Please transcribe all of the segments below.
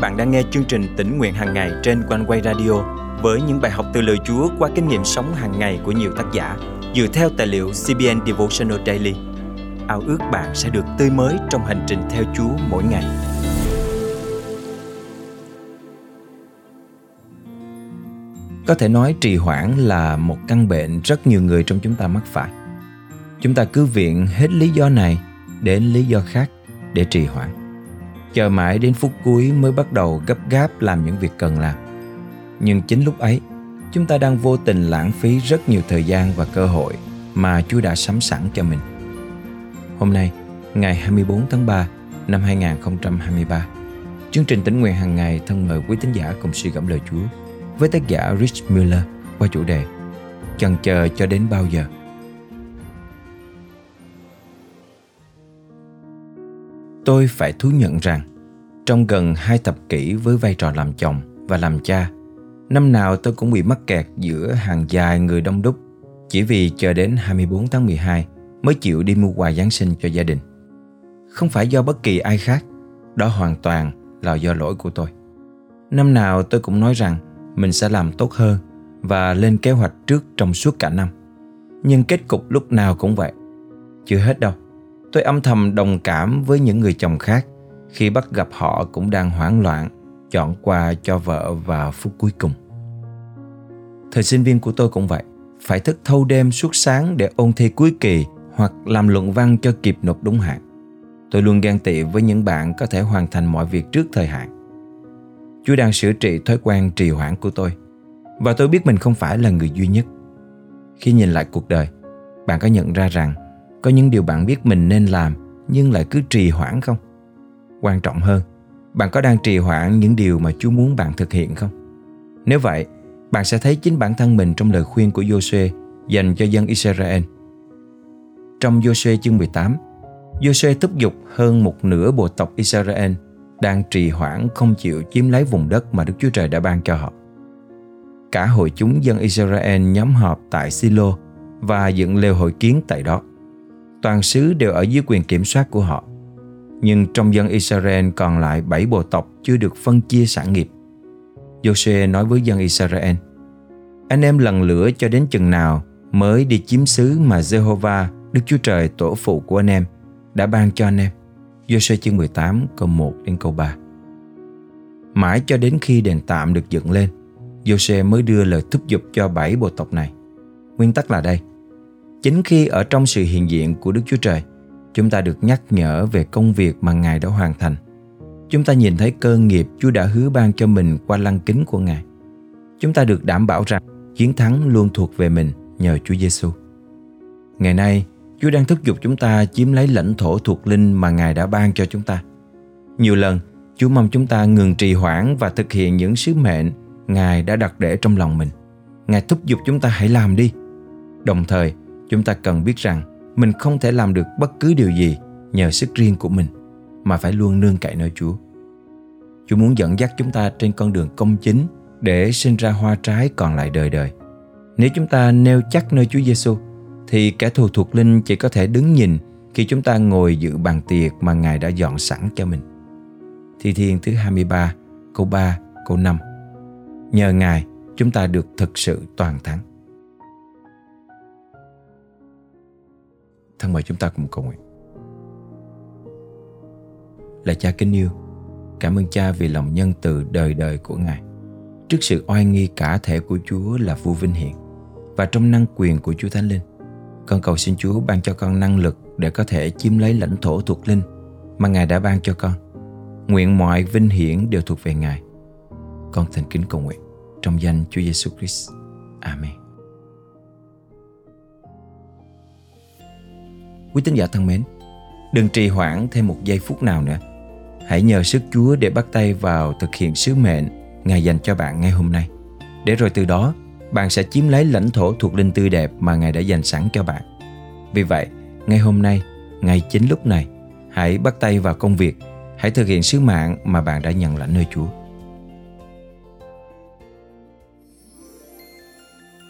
bạn đang nghe chương trình tỉnh nguyện hàng ngày trên quanh quay radio với những bài học từ lời Chúa qua kinh nghiệm sống hàng ngày của nhiều tác giả dựa theo tài liệu CBN Devotional Daily. Ao ước bạn sẽ được tươi mới trong hành trình theo Chúa mỗi ngày. Có thể nói trì hoãn là một căn bệnh rất nhiều người trong chúng ta mắc phải. Chúng ta cứ viện hết lý do này đến lý do khác để trì hoãn. Chờ mãi đến phút cuối mới bắt đầu gấp gáp làm những việc cần làm. Nhưng chính lúc ấy, chúng ta đang vô tình lãng phí rất nhiều thời gian và cơ hội mà Chúa đã sắm sẵn cho mình. Hôm nay, ngày 24 tháng 3 năm 2023, chương trình tính nguyện hàng ngày thân mời quý tín giả cùng suy gẫm lời Chúa với tác giả Rich Miller qua chủ đề Chần chờ cho đến bao giờ? Tôi phải thú nhận rằng trong gần hai thập kỷ với vai trò làm chồng và làm cha, năm nào tôi cũng bị mắc kẹt giữa hàng dài người đông đúc chỉ vì chờ đến 24 tháng 12 mới chịu đi mua quà Giáng sinh cho gia đình. Không phải do bất kỳ ai khác, đó hoàn toàn là do lỗi của tôi. Năm nào tôi cũng nói rằng mình sẽ làm tốt hơn và lên kế hoạch trước trong suốt cả năm. Nhưng kết cục lúc nào cũng vậy. Chưa hết đâu. Tôi âm thầm đồng cảm với những người chồng khác khi bắt gặp họ cũng đang hoảng loạn chọn quà cho vợ vào phút cuối cùng. Thời sinh viên của tôi cũng vậy, phải thức thâu đêm suốt sáng để ôn thi cuối kỳ hoặc làm luận văn cho kịp nộp đúng hạn. Tôi luôn ghen tị với những bạn có thể hoàn thành mọi việc trước thời hạn. Chúa đang sửa trị thói quen trì hoãn của tôi và tôi biết mình không phải là người duy nhất. Khi nhìn lại cuộc đời, bạn có nhận ra rằng có những điều bạn biết mình nên làm nhưng lại cứ trì hoãn không? Quan trọng hơn, bạn có đang trì hoãn những điều mà Chúa muốn bạn thực hiện không? Nếu vậy, bạn sẽ thấy chính bản thân mình trong lời khuyên của Joshua dành cho dân Israel. Trong Joshua chương 18, Joshua thúc giục hơn một nửa bộ tộc Israel đang trì hoãn không chịu chiếm lấy vùng đất mà Đức Chúa Trời đã ban cho họ. Cả hội chúng dân Israel nhóm họp tại Silo và dựng lều hội kiến tại đó. Toàn xứ đều ở dưới quyền kiểm soát của họ. Nhưng trong dân Israel còn lại bảy bộ tộc chưa được phân chia sản nghiệp. Joshua nói với dân Israel Anh em lần lửa cho đến chừng nào mới đi chiếm xứ mà Jehovah, Đức Chúa Trời tổ phụ của anh em, đã ban cho anh em. Joshua chương 18 câu 1 đến câu 3 Mãi cho đến khi đền tạm được dựng lên, Joshua mới đưa lời thúc giục cho bảy bộ tộc này. Nguyên tắc là đây. Chính khi ở trong sự hiện diện của Đức Chúa Trời, chúng ta được nhắc nhở về công việc mà Ngài đã hoàn thành. Chúng ta nhìn thấy cơ nghiệp Chúa đã hứa ban cho mình qua lăng kính của Ngài. Chúng ta được đảm bảo rằng chiến thắng luôn thuộc về mình nhờ Chúa Giêsu. Ngày nay, Chúa đang thúc giục chúng ta chiếm lấy lãnh thổ thuộc linh mà Ngài đã ban cho chúng ta. Nhiều lần, Chúa mong chúng ta ngừng trì hoãn và thực hiện những sứ mệnh Ngài đã đặt để trong lòng mình. Ngài thúc giục chúng ta hãy làm đi. Đồng thời, chúng ta cần biết rằng mình không thể làm được bất cứ điều gì nhờ sức riêng của mình, mà phải luôn nương cậy nơi Chúa. Chúa muốn dẫn dắt chúng ta trên con đường công chính để sinh ra hoa trái còn lại đời đời. Nếu chúng ta nêu chắc nơi Chúa Giêsu, thì kẻ thù thuộc linh chỉ có thể đứng nhìn khi chúng ta ngồi dự bàn tiệc mà Ngài đã dọn sẵn cho mình. Thi Thiên thứ 23, câu 3, câu 5 Nhờ Ngài, chúng ta được thực sự toàn thắng. Thân mời chúng ta cùng cầu nguyện. Là cha kính yêu, cảm ơn cha vì lòng nhân từ đời đời của Ngài. Trước sự oai nghi cả thể của Chúa là vua vinh hiển và trong năng quyền của Chúa Thánh Linh, con cầu xin Chúa ban cho con năng lực để có thể chiếm lấy lãnh thổ thuộc linh mà Ngài đã ban cho con. Nguyện mọi vinh hiển đều thuộc về Ngài. Con thành kính cầu nguyện trong danh Chúa Giêsu Christ. Amen. Quý tín giả thân mến, đừng trì hoãn thêm một giây phút nào nữa. Hãy nhờ sức Chúa để bắt tay vào thực hiện sứ mệnh Ngài dành cho bạn ngay hôm nay. Để rồi từ đó, bạn sẽ chiếm lấy lãnh thổ thuộc linh tươi đẹp mà Ngài đã dành sẵn cho bạn. Vì vậy, ngay hôm nay, ngay chính lúc này, hãy bắt tay vào công việc, hãy thực hiện sứ mạng mà bạn đã nhận lãnh nơi Chúa.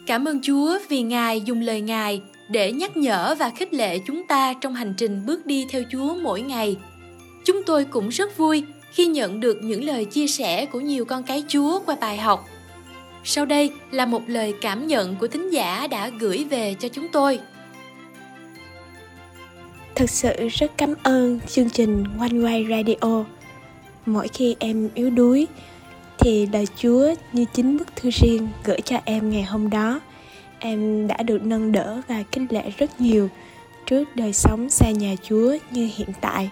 Cảm ơn Chúa vì Ngài dùng lời Ngài để nhắc nhở và khích lệ chúng ta trong hành trình bước đi theo Chúa mỗi ngày. Chúng tôi cũng rất vui khi nhận được những lời chia sẻ của nhiều con cái Chúa qua bài học. Sau đây là một lời cảm nhận của thính giả đã gửi về cho chúng tôi. Thật sự rất cảm ơn chương trình One Way Radio. Mỗi khi em yếu đuối thì lời Chúa như chính bức thư riêng gửi cho em ngày hôm đó. Em đã được nâng đỡ và kinh lệ rất nhiều trước đời sống xa nhà Chúa như hiện tại.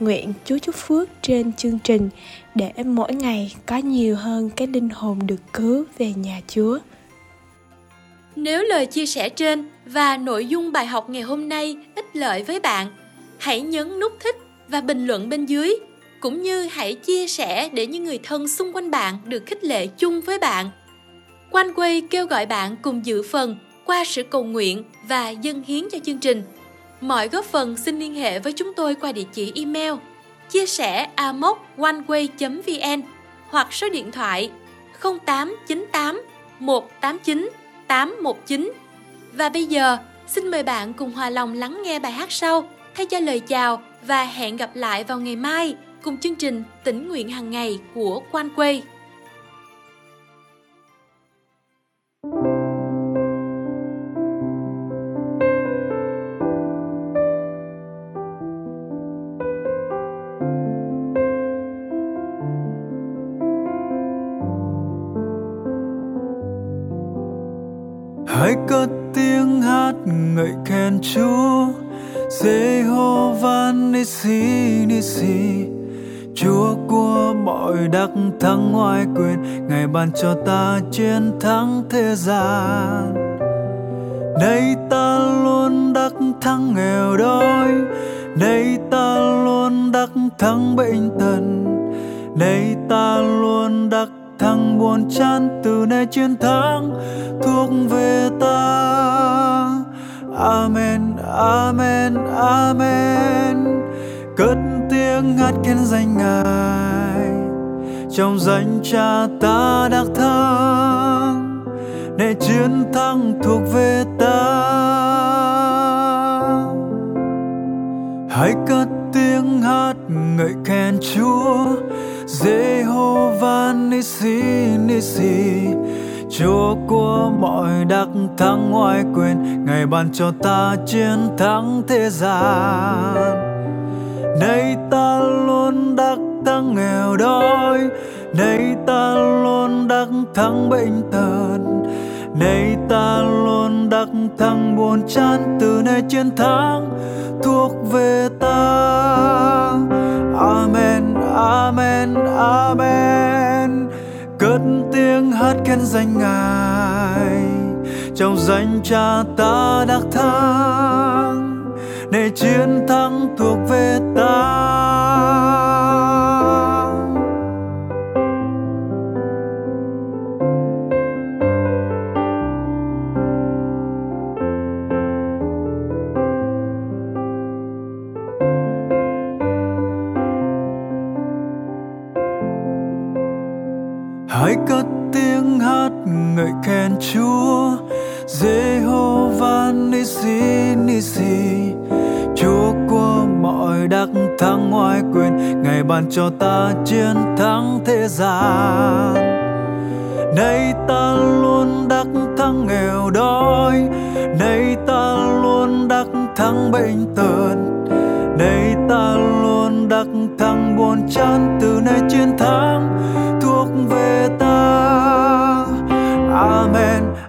Nguyện Chúa chúc phước trên chương trình để mỗi ngày có nhiều hơn cái linh hồn được cứu về nhà Chúa. Nếu lời chia sẻ trên và nội dung bài học ngày hôm nay ích lợi với bạn, hãy nhấn nút thích và bình luận bên dưới cũng như hãy chia sẻ để những người thân xung quanh bạn được khích lệ chung với bạn. Quanh quay kêu gọi bạn cùng dự phần qua sự cầu nguyện và dâng hiến cho chương trình. Mọi góp phần xin liên hệ với chúng tôi qua địa chỉ email chia sẻ amoconeway.vn hoặc số điện thoại 0898 189 819. Và bây giờ, xin mời bạn cùng hòa lòng lắng nghe bài hát sau thay cho lời chào và hẹn gặp lại vào ngày mai cùng chương trình tỉnh nguyện hàng ngày của Quan Quê. hãy cất tiếng hát ngợi khen Chúa Jehovah Nissi Nissi Chúa của mọi đắc thắng ngoại quyền, Ngài ban cho ta chiến thắng thế gian. Nay ta luôn đắc thắng nghèo đói, Nay ta luôn đắc thắng bệnh tật, Nay ta luôn đắc thắng buồn chán, từ nay chiến thắng thuộc về ta. Amen amen amen khát kiến khen danh ngài. Trong danh cha ta đắc thắng để chiến thắng thuộc về ta. Hãy cất tiếng hát ngợi khen chúa. Jehovah Nissi Nissi Chúa của mọi đắc thắng ngoại quyền, Ngài ban cho ta chiến thắng thế gian. Nay ta luôn đắc thắng nghèo đói Nay ta luôn đắc thắng bệnh tật Nay ta luôn đắc thắng buồn chán Từ nay chiến thắng thuộc về ta. Amen, Amen, Amen. Cất tiếng hát khen danh Ngài Trong danh cha ta đắc thắng. Nay chiến thắng cất tiếng hát ngợi khen Chúa Jehovah Nissi Nissi Chúa của mọi đắc thắng ngoài quyền Ngài ban cho ta chiến thắng thế gian. Nay ta luôn đắc thắng nghèo đói, Nay ta luôn đắc thắng bệnh tật, Nay ta luôn đắc thắng buồn chán Từ nay chiến thắng.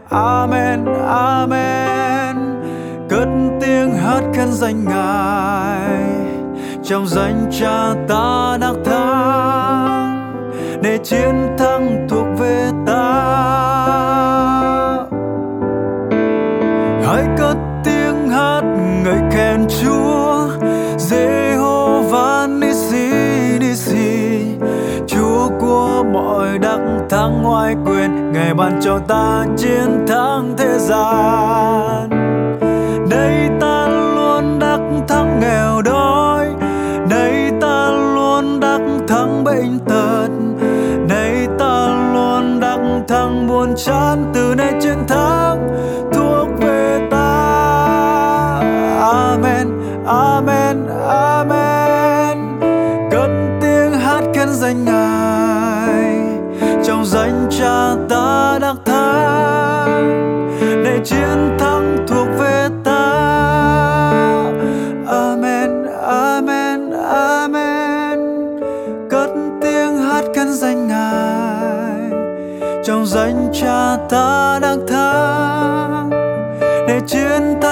Amen, Amen, Cất tiếng hát khen danh Ngài. Trong danh cha ta đắc thắng Để chiến thắng Ngài ban cho ta chiến thắng thế gian. Đây ta luôn đắc thắng nghèo đói. Đây ta luôn đắc thắng bệnh tật. Đây ta luôn đắc thắng buồn chán Từ nay chiến thắng thuộc về ta. Amen, Amen, ta đang thắng để chiến thắng thuộc về ta. Amen amen amen. Cất tiếng hát cắn danh ngài. Trong danh cha ta đang thắng để chiến thắng